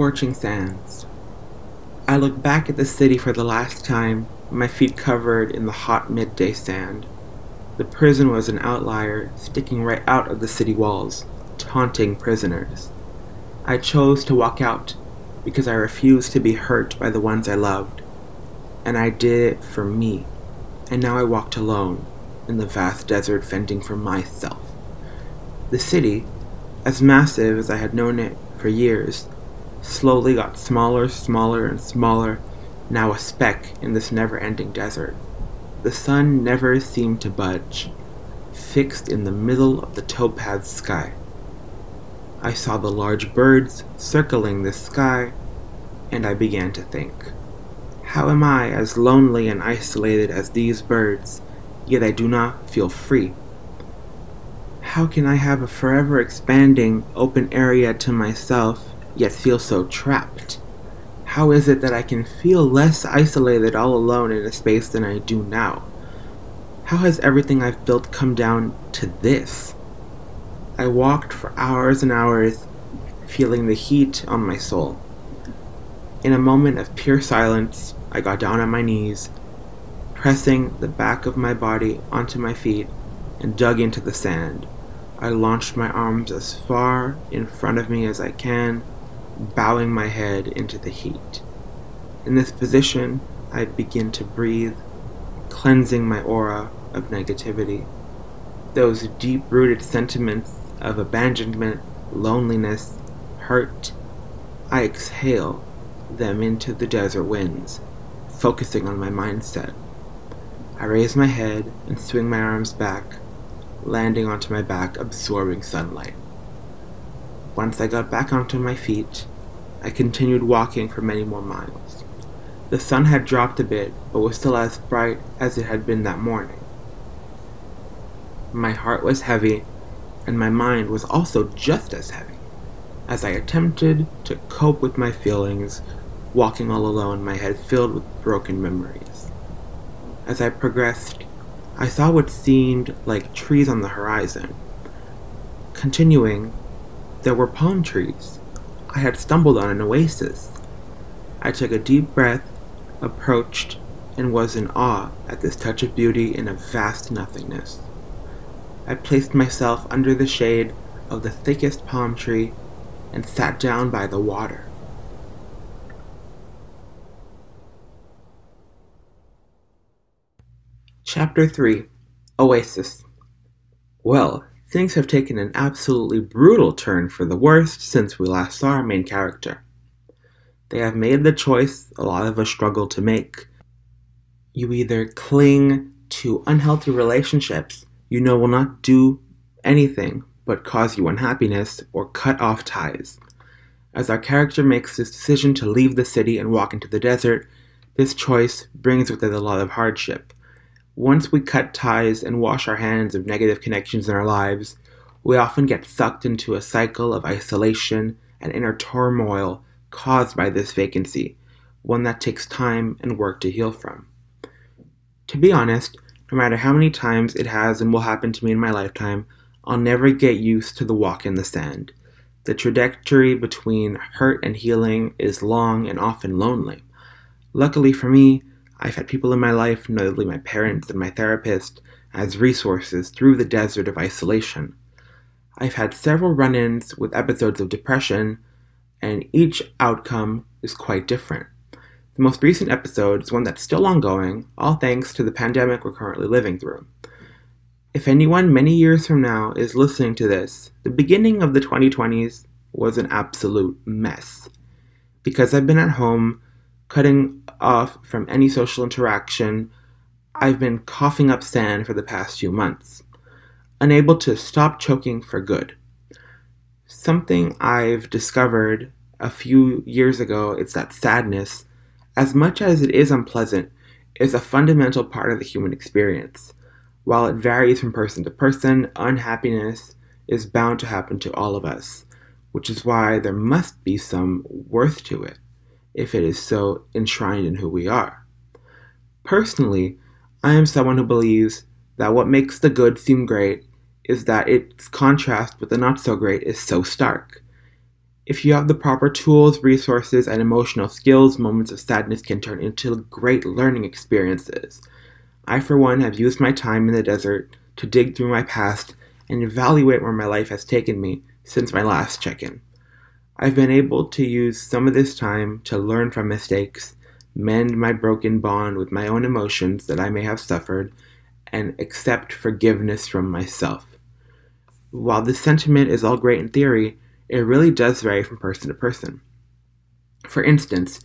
Scorching sands. I look back at the city for the last time, my feet covered in the hot midday sand. The prison was an outlier, sticking right out of the city walls, taunting prisoners. I chose to walk out because I refused to be hurt by the ones I loved. And I did it for me. And now I walked alone in the vast desert fending for myself. The city, as massive as I had known it for years, slowly got smaller, smaller, and smaller, now a speck in this never ending desert. The sun never seemed to budge, fixed in the middle of the topaz sky. I saw the large birds circling the sky, and I began to think. How am I as lonely and isolated as these birds, yet I do not feel free? How can I have a forever expanding open area to myself yet feel so trapped? How is it that I can feel less isolated all alone in a space than I do now? How has everything I've built come down to this? I walked for hours and hours, feeling the heat on my soul. In a moment of pure silence, I got down on my knees, pressing the back of my body onto my feet, and dug into the sand. I launched my arms as far in front of me as I can bowing my head into the heat. In this position, I begin to breathe, cleansing my aura of negativity. Those deep rooted sentiments of abandonment, loneliness, hurt, I exhale them into the desert winds, focusing on my mindset. I raise my head and swing my arms back, landing onto my back, absorbing sunlight. Once I got back onto my feet, I continued walking for many more miles. The sun had dropped a bit, but was still as bright as it had been that morning. My heart was heavy, and my mind was also just as heavy, as I attempted to cope with my feelings, walking all alone, my head filled with broken memories. As I progressed, I saw what seemed like trees on the horizon. Continuing, there were palm trees. I had stumbled on an oasis. I took a deep breath, approached, and was in awe at this touch of beauty in a vast nothingness. I placed myself under the shade of the thickest palm tree and sat down by the water. Chapter 3 Oasis Well, things have taken an absolutely brutal turn for the worst since we last saw our main character. They have made the choice a lot of us struggle to make. You either cling to unhealthy relationships you know will not do anything but cause you unhappiness or cut off ties. As our character makes this decision to leave the city and walk into the desert, this choice brings with it a lot of hardship. Once we cut ties and wash our hands of negative connections in our lives, we often get sucked into a cycle of isolation and inner turmoil caused by this vacancy, one that takes time and work to heal from. To be honest, no matter how many times it has and will happen to me in my lifetime, I'll never get used to the walk in the sand. The trajectory between hurt and healing is long and often lonely. Luckily for me, I've had people in my life, notably my parents and my therapist, as resources through the desert of isolation. I've had several run ins with episodes of depression, and each outcome is quite different. The most recent episode is one that's still ongoing, all thanks to the pandemic we're currently living through. If anyone many years from now is listening to this, the beginning of the 2020s was an absolute mess. Because I've been at home, cutting off from any social interaction, I've been coughing up sand for the past few months, unable to stop choking for good. Something I've discovered a few years ago is that sadness, as much as it is unpleasant, is a fundamental part of the human experience. While it varies from person to person, unhappiness is bound to happen to all of us, which is why there must be some worth to it if it is so enshrined in who we are. Personally, I am someone who believes that what makes the good seem great is that its contrast with the not so great is so stark. If you have the proper tools, resources, and emotional skills, moments of sadness can turn into great learning experiences. I, for one, have used my time in the desert to dig through my past and evaluate where my life has taken me since my last check in. I've been able to use some of this time to learn from mistakes, mend my broken bond with my own emotions that I may have suffered, and accept forgiveness from myself. While this sentiment is all great in theory, it really does vary from person to person. For instance,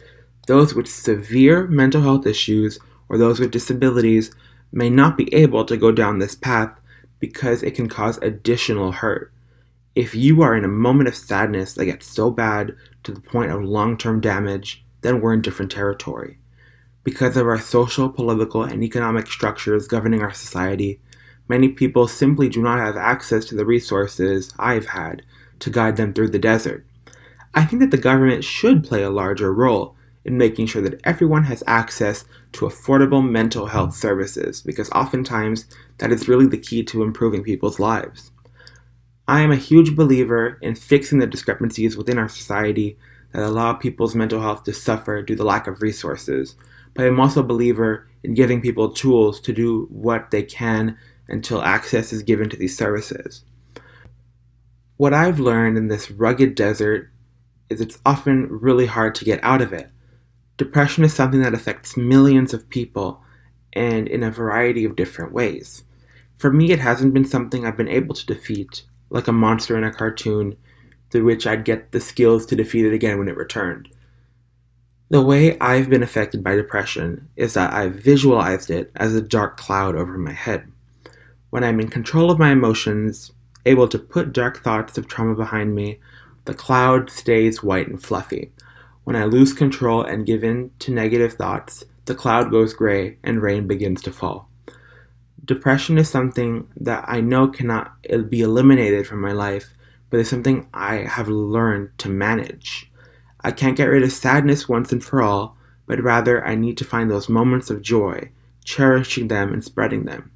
those with severe mental health issues or those with disabilities may not be able to go down this path because it can cause additional hurt. If you are in a moment of sadness that gets so bad to the point of long term damage, then we're in different territory. Because of our social, political, and economic structures governing our society, many people simply do not have access to the resources I've had to guide them through the desert. I think that the government should play a larger role in making sure that everyone has access to affordable mental health services because oftentimes that is really the key to improving people's lives. I am a huge believer in fixing the discrepancies within our society that allow people's mental health to suffer due to lack of resources, but I'm also a believer in giving people tools to do what they can until access is given to these services. What I've learned in this rugged desert is it's often really hard to get out of it. Depression is something that affects millions of people and in a variety of different ways. For me, it hasn't been something I've been able to defeat like a monster in a cartoon, through which I'd get the skills to defeat it again when it returned. The way I've been affected by depression is that I've visualized it as a dark cloud over my head. When I'm in control of my emotions, able to put dark thoughts of trauma behind me, the cloud stays white and fluffy. When I lose control and give in to negative thoughts, the cloud goes gray and rain begins to fall depression is something that I know cannot uh, be eliminated from my life, but it's something I have learned to manage. I can't get rid of sadness once and for all, but rather I need to find those moments of joy, cherishing them and spreading them.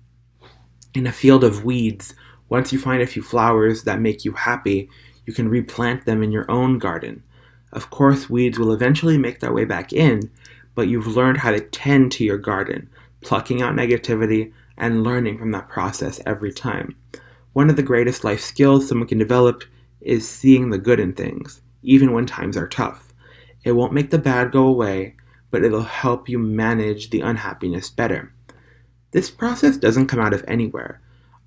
In a field of weeds, once you find a few flowers that make you happy, you can replant them in your own garden. Of course, weeds will eventually make their way back in, but you've learned how to tend to your garden, plucking out negativity, and learning from that process every time. One of the greatest life skills someone can develop is seeing the good in things, even when times are tough. It won't make the bad go away, but it'll help you manage the unhappiness better. This process doesn't come out of anywhere.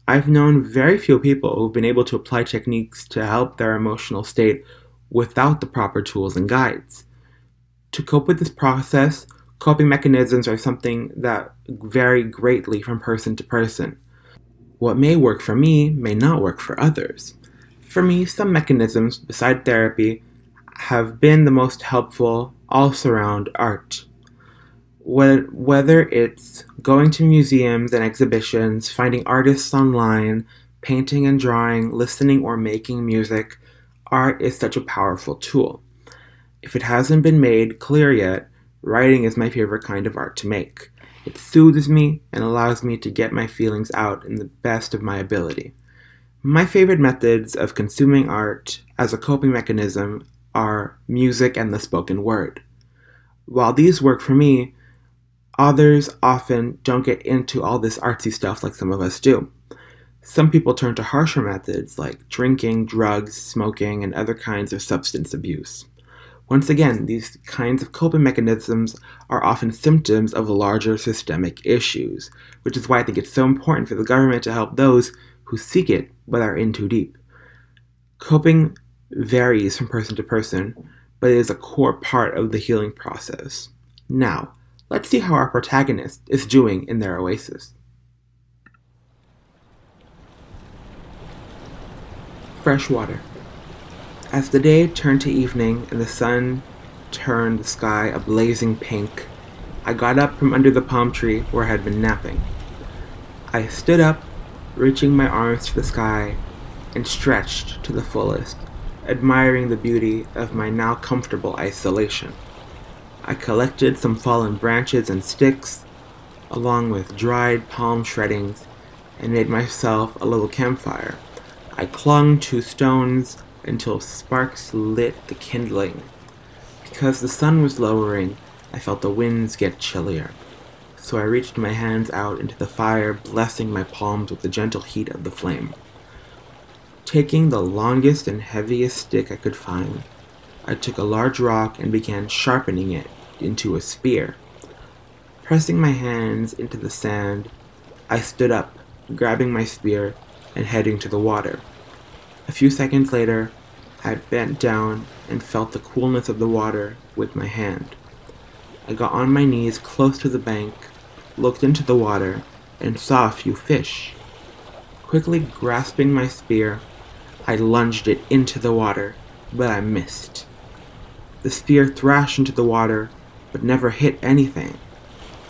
I've known very few people who've been able to apply techniques to help their emotional state without the proper tools and guides. To cope with this process, Coping mechanisms are something that vary greatly from person to person. What may work for me may not work for others. For me, some mechanisms, beside therapy, have been the most helpful all surround art. Whether it's going to museums and exhibitions, finding artists online, painting and drawing, listening or making music, art is such a powerful tool. If it hasn't been made clear yet, Writing is my favorite kind of art to make. It soothes me and allows me to get my feelings out in the best of my ability. My favorite methods of consuming art as a coping mechanism are music and the spoken word. While these work for me, others often don't get into all this artsy stuff like some of us do. Some people turn to harsher methods like drinking, drugs, smoking, and other kinds of substance abuse. Once again, these kinds of coping mechanisms are often symptoms of larger systemic issues, which is why I think it's so important for the government to help those who seek it but are in too deep. Coping varies from person to person, but it is a core part of the healing process. Now, let's see how our protagonist is doing in their oasis. Fresh water. As the day turned to evening and the sun turned the sky a blazing pink, I got up from under the palm tree where I had been napping. I stood up, reaching my arms to the sky, and stretched to the fullest, admiring the beauty of my now comfortable isolation. I collected some fallen branches and sticks, along with dried palm shreddings, and made myself a little campfire. I clung to stones until sparks lit the kindling. Because the sun was lowering, I felt the winds get chillier. So I reached my hands out into the fire, blessing my palms with the gentle heat of the flame. Taking the longest and heaviest stick I could find, I took a large rock and began sharpening it into a spear. Pressing my hands into the sand, I stood up, grabbing my spear and heading to the water. A few seconds later, I bent down and felt the coolness of the water with my hand. I got on my knees close to the bank, looked into the water, and saw a few fish. Quickly grasping my spear, I lunged it into the water, but I missed. The spear thrashed into the water, but never hit anything.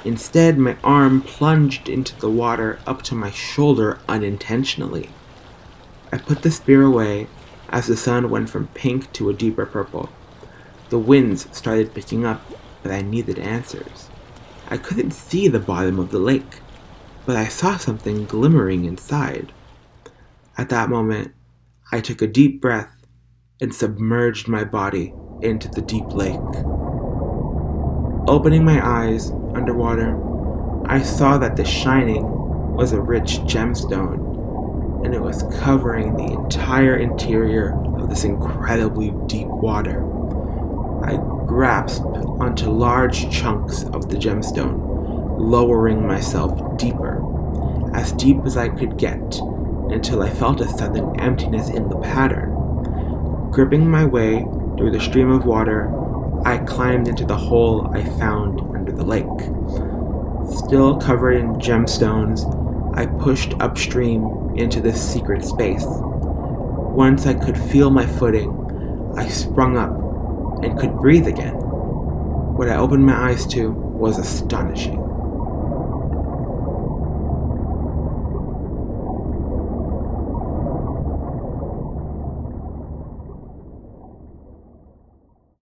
Instead, my arm plunged into the water up to my shoulder unintentionally. I put the spear away as the sun went from pink to a deeper purple. The winds started picking up, but I needed answers. I couldn't see the bottom of the lake, but I saw something glimmering inside. At that moment, I took a deep breath and submerged my body into the deep lake. Opening my eyes underwater, I saw that the shining was a rich gemstone, and it was covering the entire interior of this incredibly deep water. I grasped onto large chunks of the gemstone, lowering myself deeper, as deep as I could get, until I felt a sudden emptiness in the pattern. Gripping my way through the stream of water, I climbed into the hole I found under the lake. Still covered in gemstones, I pushed upstream into this secret space. Once I could feel my footing, I sprung up and could breathe again. What I opened my eyes to was astonishing.